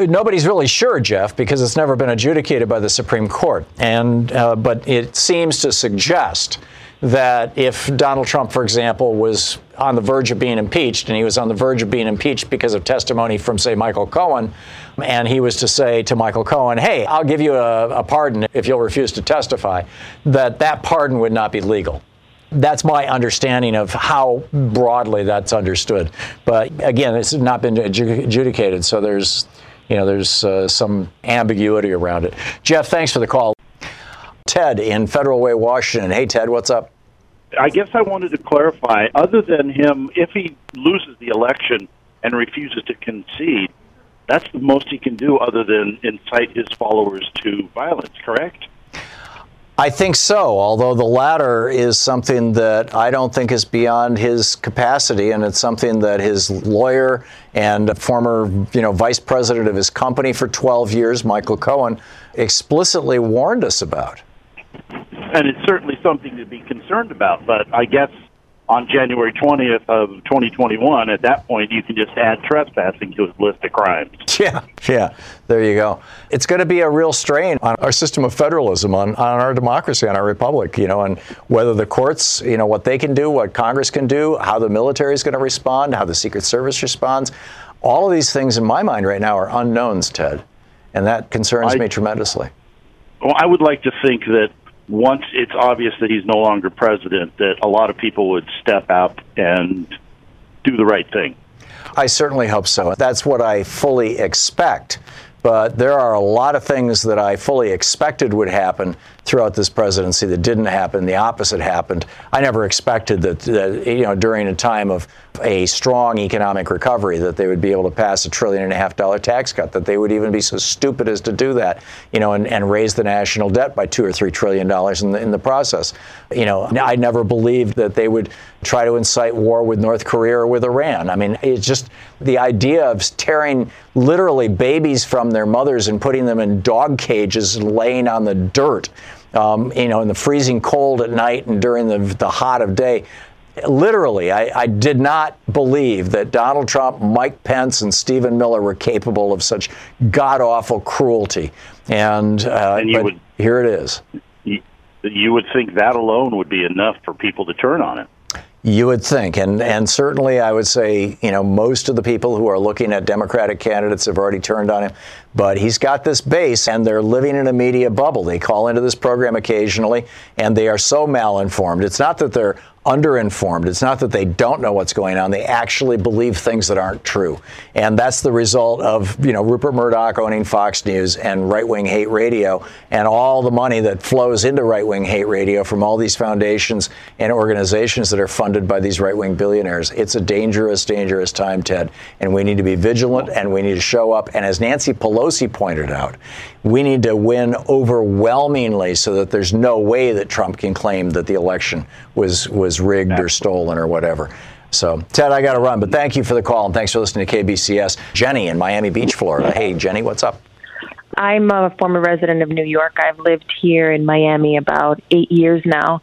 Speaker 2: nobody's really sure, Jeff, because it's never been adjudicated by the Supreme Court. And uh, but it seems to suggest that if Donald Trump, for example, was on the verge of being impeached, and he was on the verge of being impeached because of testimony from, say, Michael Cohen, and he was to say to Michael Cohen, "Hey, I'll give you a, a pardon if you'll refuse to testify," that that pardon would not be legal that's my understanding of how broadly that's understood. But again, it's not been adjudicated, so there's, you know, there's uh, some ambiguity around it. Jeff, thanks for the call. Ted in Federal Way, Washington. Hey, Ted, what's up?
Speaker 13: I guess I wanted to clarify. Other than him, if he loses the election and refuses to concede, that's the most he can do other than incite his followers to violence, correct?
Speaker 2: I think so, although the latter is something that I don't think is beyond his capacity, and it's something that his lawyer and former, you know, vice president of his company for 12 years, Michael Cohen, explicitly warned us about.
Speaker 13: And it's certainly something to be concerned about, but I guess on January 20th of 2021, at that point, you can just add trespassing to his list of crimes.
Speaker 2: Yeah, yeah, there you go. It's going to be a real strain on our system of federalism, on, on our democracy, on our republic, you know, and whether the courts, you know, what they can do, what Congress can do, how the military is going to respond, how the Secret Service responds. All of these things in my mind right now are unknowns, Ted, and that concerns
Speaker 13: I,
Speaker 2: me tremendously.
Speaker 13: Well, I would like to think that once it's obvious that he's no longer president, that a lot of people would step up and do the right thing.
Speaker 2: I certainly hope so. That's what I fully expect. But there are a lot of things that I fully expected would happen throughout this presidency that didn't happen. The opposite happened. I never expected that, that, you know, during a time of a strong economic recovery, that they would be able to pass a trillion and a half dollar tax cut, that they would even be so stupid as to do that, you know, and, and raise the national debt by two or three trillion dollars in the, in the process. You know, I never believed that they would try to incite war with North Korea or with Iran. I mean, it's just the idea of tearing literally babies from their mothers and putting them in dog cages and laying on the dirt um, you know, in the freezing cold at night and during the, the hot of day. Literally, I, I did not believe that Donald Trump, Mike Pence, and Stephen Miller were capable of such god awful cruelty. And, uh,
Speaker 13: and
Speaker 2: but
Speaker 13: would,
Speaker 2: here it is.
Speaker 13: You, you would think that alone would be enough for people to turn on it.
Speaker 2: You would think, and and certainly I would say, you know, most of the people who are looking at Democratic candidates have already turned on him. But he's got this base, and they're living in a media bubble. They call into this program occasionally, and they are so malinformed. It's not that they're underinformed. It's not that they don't know what's going on. They actually believe things that aren't true. And that's the result of, you know, Rupert Murdoch owning Fox News and right-wing hate radio and all the money that flows into right-wing hate radio from all these foundations and organizations that are funded by these right-wing billionaires. It's a dangerous, dangerous time, Ted. And we need to be vigilant and we need to show up. And as Nancy Pelosi pointed out, we need to win overwhelmingly so that there's no way that Trump can claim that the election was was rigged or stolen or whatever. So, Ted, I got to run, but thank you for the call and thanks for listening to KBCS. Jenny in Miami Beach, Florida. Hey, Jenny, what's up?
Speaker 14: I'm a former resident of New York. I've lived here in Miami about eight years now.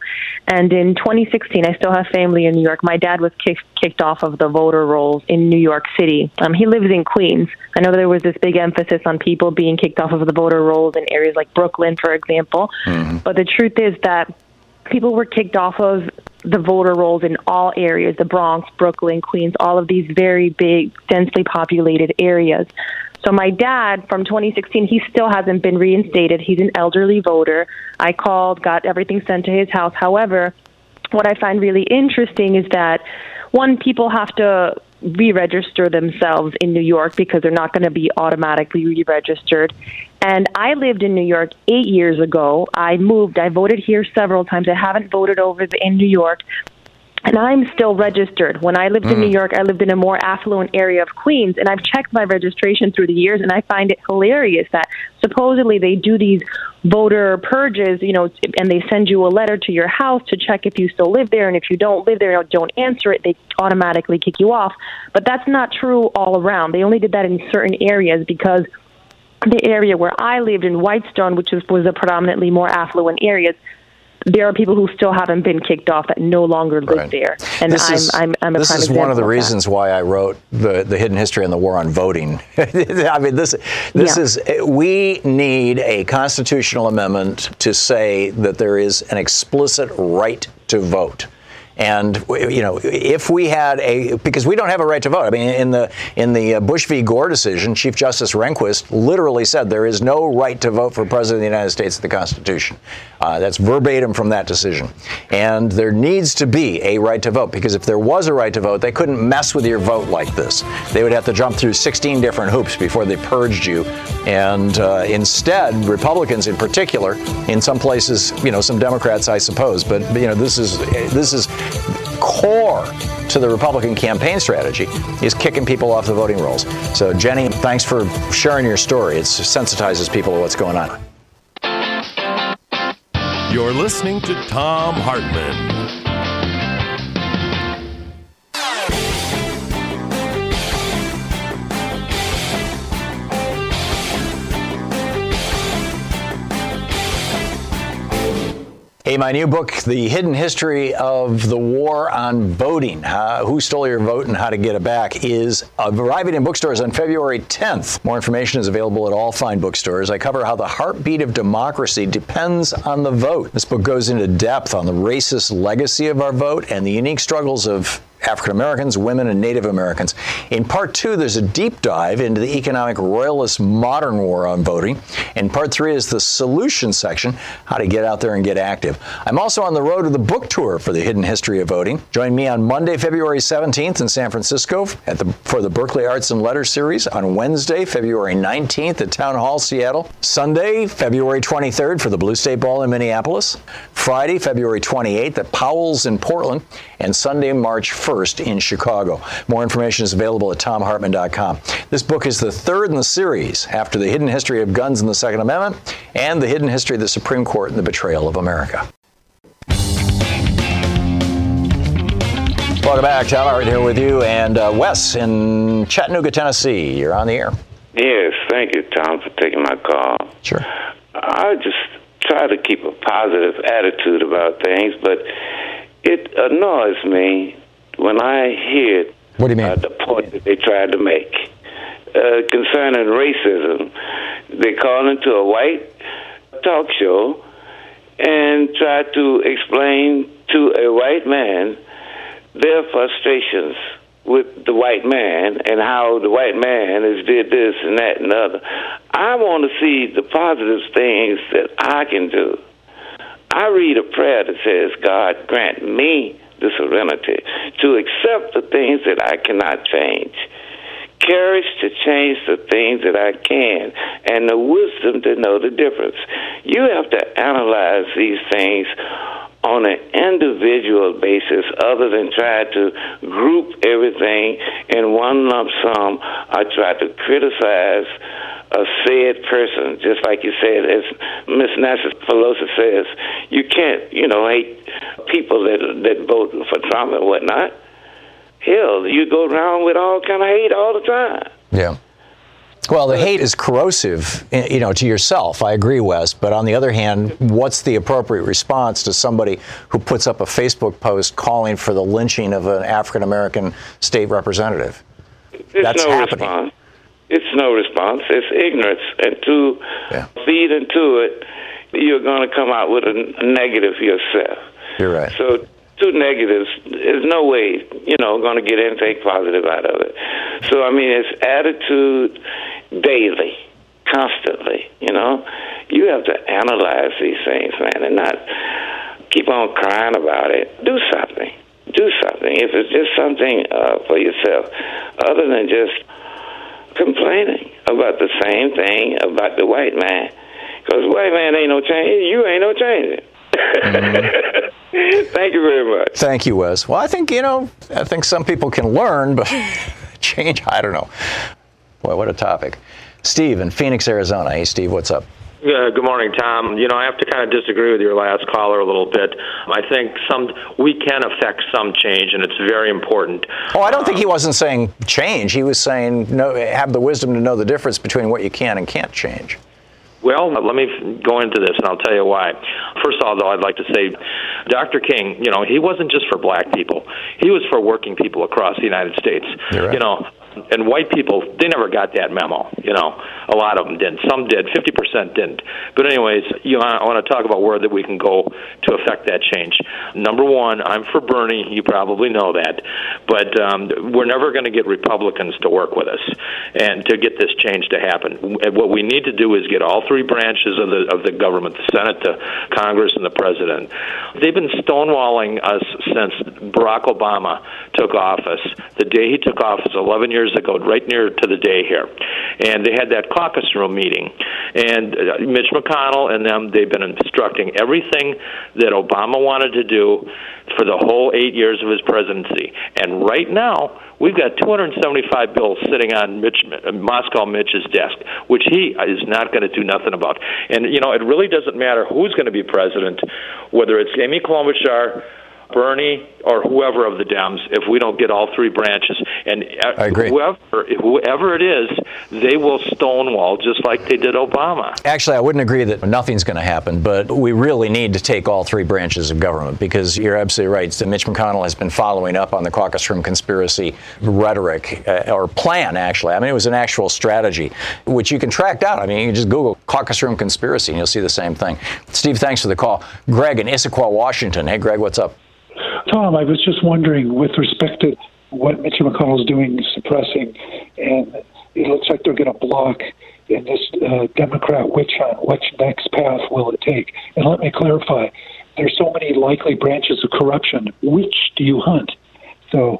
Speaker 14: And in 2016, I still have family in New York. My dad was kicked, kicked off of the voter rolls in New York City. Um, he lives in Queens. I know there was this big emphasis on people being kicked off of the voter rolls in areas like Brooklyn, for example. Mm-hmm. But the truth is that people were kicked off of the voter rolls in all areas the Bronx, Brooklyn, Queens, all of these very big, densely populated areas. So my dad from 2016, he still hasn't been reinstated. He's an elderly voter. I called, got everything sent to his house. However, what I find really interesting is that one, people have to re-register themselves in New York because they're not going to be automatically re-registered. And I lived in New York eight years ago. I moved. I voted here several times. I haven't voted over in New York and I'm still registered. When I lived mm. in New mm. York, I lived in a more affluent area of Queens, and I've checked my registration through the years, and I find it hilarious that supposedly they do these voter purges, you know, and they send you a letter to your house to check if you still live there, and if you don't live there, or don't answer it, they automatically kick you off. But that's not true all around. They only did that in certain areas because the area where I lived in Whitestone, which was a predominantly more affluent areas, there are people who still haven't been kicked off that no longer live right. there. And
Speaker 2: this
Speaker 14: I'm,
Speaker 2: is,
Speaker 14: I'm, I'm, a
Speaker 2: this is one of the reasons why I wrote the, the hidden history and the war on voting. I mean, this this yeah. is we need a constitutional amendment to say that there is an explicit right to vote. And you know, if we had a because we don't have a right to vote. I mean, in the in the uh, Bush v. Gore decision, Chief Justice Rehnquist literally said there is no right to vote for president of the United States in the Constitution. Uh, that's verbatim from that decision. And there needs to be a right to vote because if there was a right to vote, they couldn't mess with your vote like this. They would have to jump through 16 different hoops before they purged you. And uh, instead, Republicans in particular, in some places, you know, some Democrats, I suppose, but you know, this is this is core to the Republican campaign strategy is kicking people off the voting rolls. So, Jenny, thanks for sharing your story. It sensitizes people to what's going on.
Speaker 1: You're listening to Thom Hartmann.
Speaker 2: Hey, my new book, The Hidden History of the War on Voting uh, Who Stole Your Vote and How to Get It Back, is arriving in bookstores on February 10th. More information is available at all fine bookstores. I cover how the heartbeat of democracy depends on the vote. This book goes into depth on the racist legacy of our vote and the unique struggles of African Americans, women, and Native Americans. In part two, there's a deep dive into the economic royalist modern war on voting. And part three is the solution section how to get out there and get active. I'm also on the road to the book tour for the hidden history of voting. Join me on Monday, February 17th in San Francisco the, for the Berkeley Arts and Letters series, on Wednesday, February 19th at Town Hall, Seattle, Sunday, February 23rd for the Blue State Ball in Minneapolis, Friday, February 28th at Powell's in Portland, and Sunday, March 1st 1st in Chicago. More information is available at thomhartmann.com. This book is the third in the series after The Hidden History of Guns and the Second Amendment and The Hidden History of the Supreme Court and the Betrayal of America. Welcome back. Thom Hartmann here with you. And uh, Wes in Chattanooga, Tennessee. You're on the air.
Speaker 15: Yes, thank you, Thom, for taking my call.
Speaker 2: Sure.
Speaker 15: I just try to keep a positive attitude about things, but it annoys me when I hear
Speaker 2: what do you mean?
Speaker 15: Uh, the point that they tried to make uh, concerning racism, they call into a white talk show and try to explain to a white man their frustrations with the white man and how the white man has did this and that and other. I want to see the positive things that I can do. I read a prayer that says, God grant me the serenity to accept the things that I cannot change, courage to change the things that I can, and the wisdom to know the difference. You have to analyze these things on an individual basis other than try to group everything in one lump sum or try to criticize a said person, just like you said, as Miss Nancy Pelosi says, you can't, you know, hate people that that vote for Trump and whatnot. Hell, you go around with all kind of hate all the time.
Speaker 2: Yeah. Well, the hate is corrosive, you know, to yourself. I agree, Wes. But on the other hand, what's the appropriate response to somebody who puts up a Facebook post calling for the lynching of an African American state representative?
Speaker 15: There's
Speaker 2: That's
Speaker 15: no
Speaker 2: happening.
Speaker 15: response. It's no response. It's ignorance, and to
Speaker 2: Yeah.
Speaker 15: feed into it, you're going to come out with a negative yourself.
Speaker 2: You're right.
Speaker 15: So two negatives, there's no way, you know, going to get anything positive out of it. So I mean, it's attitude daily, constantly. You know, you have to analyze these things, man, and not keep on crying about it. Do something. Do something. If it's just something uh, for yourself, other than just complaining about the same thing about the white man. Because white man ain't no change. You ain't no changing. Mm-hmm. Thank you very much.
Speaker 2: Thank you, Wes. Well, I think, you know, I think some people can learn, but change, I don't know. Boy, what a topic. Steve in Phoenix, Arizona. Hey, Steve, what's up?
Speaker 16: Uh, good morning, Thom. You know, I have to kind of disagree with your last caller a little bit. I think some we can affect some change, and it's very important.
Speaker 2: Oh, I don't think he wasn't saying change. He was saying no, have the wisdom to know the difference between what you can and can't change.
Speaker 16: Well, let me go into this, and I'll tell you why. First of all, though, I'd like to say, Dr. King, you know, he wasn't just for black people; he was for working people across the United States. You know, and white people, they never got that memo. You know, a lot of them didn't. Some did. Fifty percent didn't. But anyways, you know, I want to talk about where that we can go to affect that change. Number one, I'm for Bernie. You probably know that, but um, we're never going to get Republicans to work with us and to get this change to happen. What we need to do is get all three branches of the of the government, the Senate, the Congress, and the President. They've been stonewalling us since Barack Obama took office. The day he took office, 11 years ago, right near to the day here, and they had that caucus room meeting, and uh, Mitch McConnell and them they've been instructing everything that Obama wanted to do for the whole eight years of his presidency. And right now, we've got 275 bills sitting on Mitch, uh, Moscow Mitch's desk, which he is not going to do nothing about. And you know, it really doesn't matter who's going to be president, whether it's Amy Klobuchar Bernie or whoever of the Dems if we don't get all three branches. And
Speaker 2: I agree.
Speaker 16: whoever whoever it is, they will stonewall just like they did Obama.
Speaker 2: Actually, I wouldn't agree that nothing's going to happen, but we really need to take all three branches of government because you're absolutely right. So Mitch McConnell has been following up on the caucus room conspiracy rhetoric uh, or plan. Actually, I mean it was an actual strategy, which you can track down. I mean you can just Google caucus room conspiracy and you'll see the same thing. Steve, thanks for the call. Greg in Issaquah, Washington. Hey, Greg, what's up?
Speaker 17: Thom, I was just wondering with respect to what Mitch McConnell's doing, suppressing, and it looks like they're going to block in this uh, Democrat witch hunt. Which next path will it take? And let me clarify: there's so many likely branches of corruption. Which do you hunt? So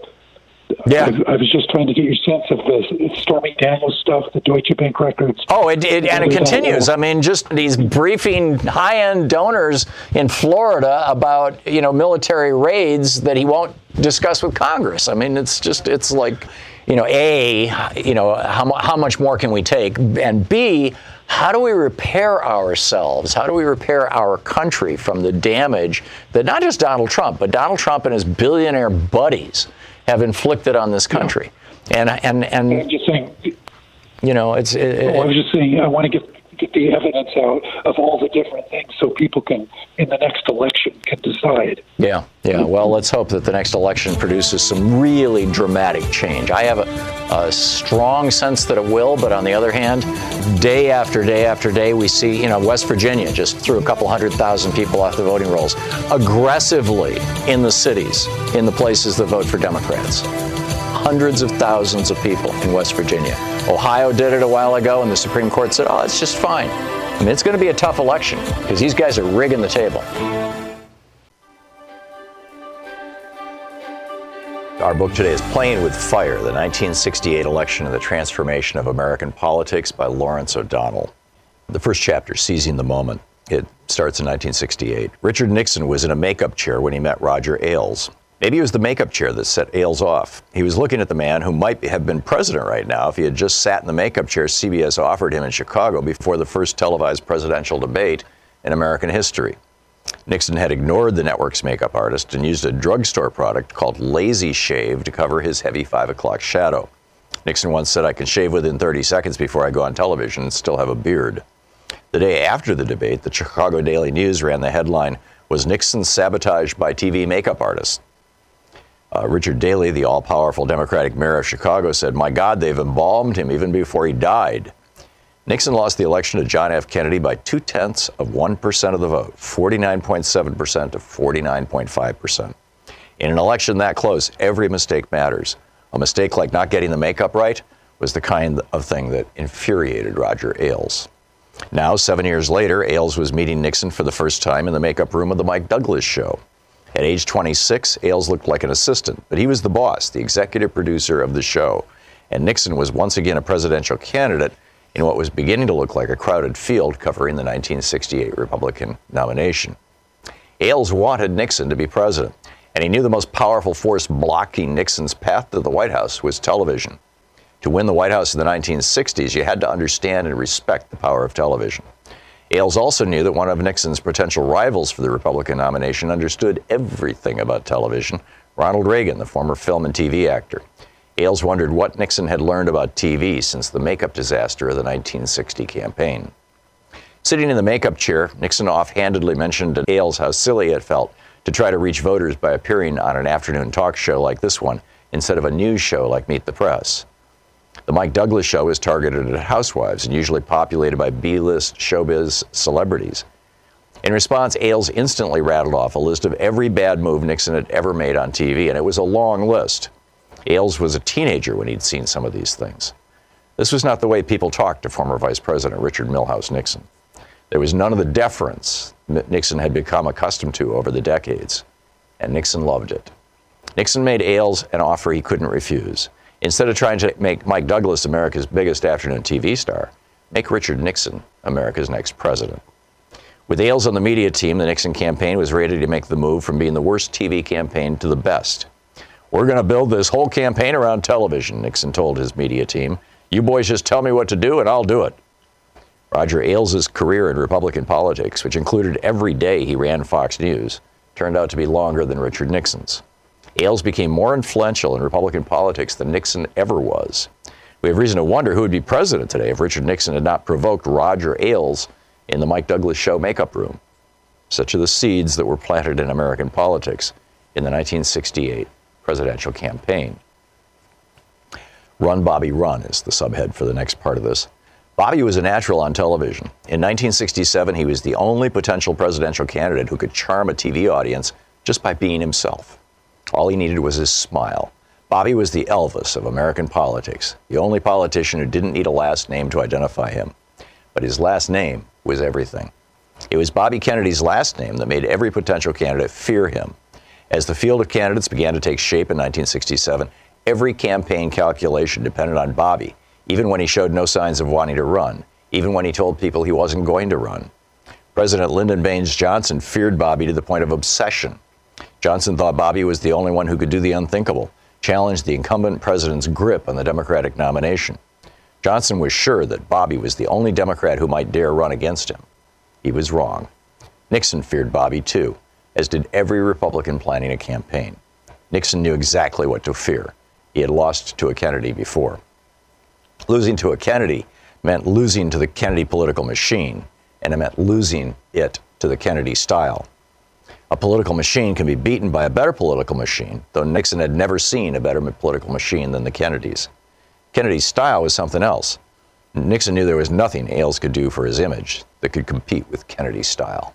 Speaker 2: yeah.
Speaker 17: I, I, was just trying to get your sense of the Stormy Daniels stuff, the Deutsche Bank records.
Speaker 2: Oh, it, it and it continues. I mean, just these briefing high-end donors in Florida about you know military raids that he won't discuss with Congress. I mean, it's just it's like you know, a you know how how much more can we take, and b how do we repair ourselves? How do we repair our country from the damage that not just Donald Trump, but Donald Trump and his billionaire buddies have inflicted on this country. And and and
Speaker 17: I'm just saying,
Speaker 2: you know, it's. It,
Speaker 17: I was just saying, I want to get get the evidence out of all the different things so people can, in the next election, can decide.
Speaker 2: Yeah, yeah. Well, let's hope that the next election produces some really dramatic change. I have a, a strong sense that it will, but on the other hand, day after day after day, we see, you know, West Virginia just threw a couple hundred thousand people off the voting rolls aggressively in the cities, in the places that vote for Democrats hundreds of thousands of people in West Virginia. Ohio did it a while ago, and the Supreme Court said, oh, it's just fine. I mean, it's going to be a tough election because these guys are rigging the table. Our book today is Playing with Fire The 1968 Election and the Transformation of American Politics by Lawrence O'Donnell. The first chapter, Seizing the Moment. It starts in 1968. Richard Nixon was in a makeup chair when he met Roger Ailes. Maybe it was the makeup chair that set Ailes off. He was looking at the man who might have been president right now if he had just sat in the makeup chair CBS offered him in Chicago before the first televised presidential debate in American history. Nixon had ignored the network's makeup artist and used a drugstore product called Lazy Shave to cover his heavy 5 o'clock shadow. Nixon once said, I can shave within 30 seconds before I go on television and still have a beard. The day after the debate, the Chicago Daily News ran the headline, Was Nixon sabotaged by TV makeup artists? Uh, Richard Daley, the all powerful Democratic mayor of Chicago, said, My God, they've embalmed him even before he died. Nixon lost the election to John F. Kennedy by two tenths of 1% of the vote, 49.7% to 49.5%. In an election that close, every mistake matters. A mistake like not getting the makeup right was the kind of thing that infuriated Roger Ailes. Now, seven years later, Ailes was meeting Nixon for the first time in the makeup room of the Mike Douglas show. At age 26, Ailes looked like an assistant, but he was the boss, the executive producer of the show. And Nixon was once again a presidential candidate in what was beginning to look like a crowded field covering the 1968 Republican nomination. Ailes wanted Nixon to be president, and he knew the most powerful force blocking Nixon's path to the White House was television. To win the White House in the 1960s, you had to understand and respect the power of television. Ailes also knew that one of Nixon's potential rivals for the Republican nomination understood everything about television Ronald Reagan, the former film and TV actor. Ailes wondered what Nixon had learned about TV since the makeup disaster of the 1960 campaign. Sitting in the makeup chair, Nixon offhandedly mentioned to Ailes how silly it felt to try to reach voters by appearing on an afternoon talk show like this one instead of a news show like Meet the Press. The Mike Douglas show is targeted at housewives and usually populated by B list showbiz celebrities. In response, Ailes instantly rattled off a list of every bad move Nixon had ever made on TV, and it was a long list. Ailes was a teenager when he'd seen some of these things. This was not the way people talked to former Vice President Richard Milhous Nixon. There was none of the deference Nixon had become accustomed to over the decades, and Nixon loved it. Nixon made Ailes an offer he couldn't refuse. Instead of trying to make Mike Douglas America's biggest afternoon TV star, make Richard Nixon America's next president. With Ailes on the media team, the Nixon campaign was ready to make the move from being the worst TV campaign to the best. We're going to build this whole campaign around television, Nixon told his media team. You boys just tell me what to do and I'll do it. Roger Ailes' career in Republican politics, which included every day he ran Fox News, turned out to be longer than Richard Nixon's. Ailes became more influential in Republican politics than Nixon ever was. We have reason to wonder who would be president today if Richard Nixon had not provoked Roger Ailes in the Mike Douglas show makeup room. Such are the seeds that were planted in American politics in the 1968 presidential campaign. Run, Bobby, Run is the subhead for the next part of this. Bobby was a natural on television. In 1967, he was the only potential presidential candidate who could charm a TV audience just by being himself. All he needed was his smile. Bobby was the Elvis of American politics, the only politician who didn't need a last name to identify him. But his last name was everything. It was Bobby Kennedy's last name that made every potential candidate fear him. As the field of candidates began to take shape in 1967, every campaign calculation depended on Bobby, even when he showed no signs of wanting to run, even when he told people he wasn't going to run. President Lyndon Baines Johnson feared Bobby to the point of obsession. Johnson thought Bobby was the only one who could do the unthinkable, challenge the incumbent president's grip on the Democratic nomination. Johnson was sure that Bobby was the only Democrat who might dare run against him. He was wrong. Nixon feared Bobby too, as did every Republican planning a campaign. Nixon knew exactly what to fear. He had lost to a Kennedy before. Losing to a Kennedy meant losing to the Kennedy political machine, and it meant losing it to the Kennedy style. A political machine can be beaten by a better political machine, though Nixon had never seen a better political machine than the Kennedys. Kennedy's style was something else. Nixon knew there was nothing Ailes could do for his image that could compete with Kennedy's style.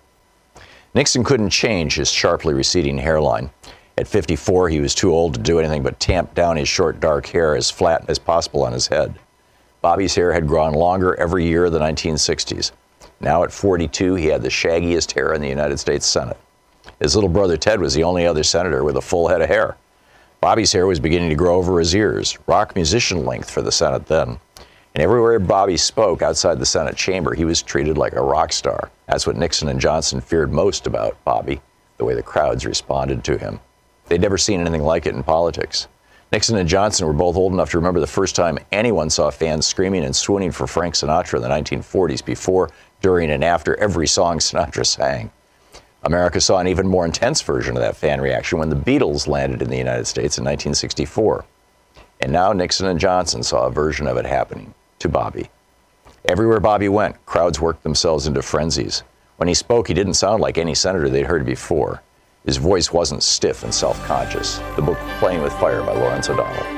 Speaker 2: Nixon couldn't change his sharply receding hairline. At 54, he was too old to do anything but tamp down his short dark hair as flat as possible on his head. Bobby's hair had grown longer every year of the 1960s. Now at 42, he had the shaggiest hair in the United States Senate. His little brother Ted was the only other senator with a full head of hair. Bobby's hair was beginning to grow over his ears, rock musician length for the Senate then. And everywhere Bobby spoke outside the Senate chamber, he was treated like a rock star. That's what Nixon and Johnson feared most about Bobby, the way the crowds responded to him. They'd never seen anything like it in politics. Nixon and Johnson were both old enough to remember the first time anyone saw fans screaming and swooning for Frank Sinatra in the 1940s before, during, and after every song Sinatra sang. America saw an even more intense version of that fan reaction when the Beatles landed in the United States in 1964. And now Nixon and Johnson saw a version of it happening to Bobby. Everywhere Bobby went, crowds worked themselves into frenzies. When he spoke, he didn't sound like any senator they'd heard before. His voice wasn't stiff and self conscious. The book Playing with Fire by Lawrence O'Donnell.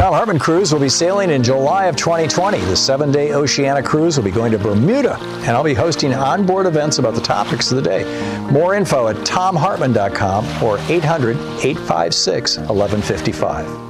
Speaker 2: Thom Hartmann Cruise will be sailing in July of 2020. The seven day Oceania cruise will be going to Bermuda, and I'll be hosting onboard events about the topics of the day. More info at thomhartmann.com or 800 856 1155.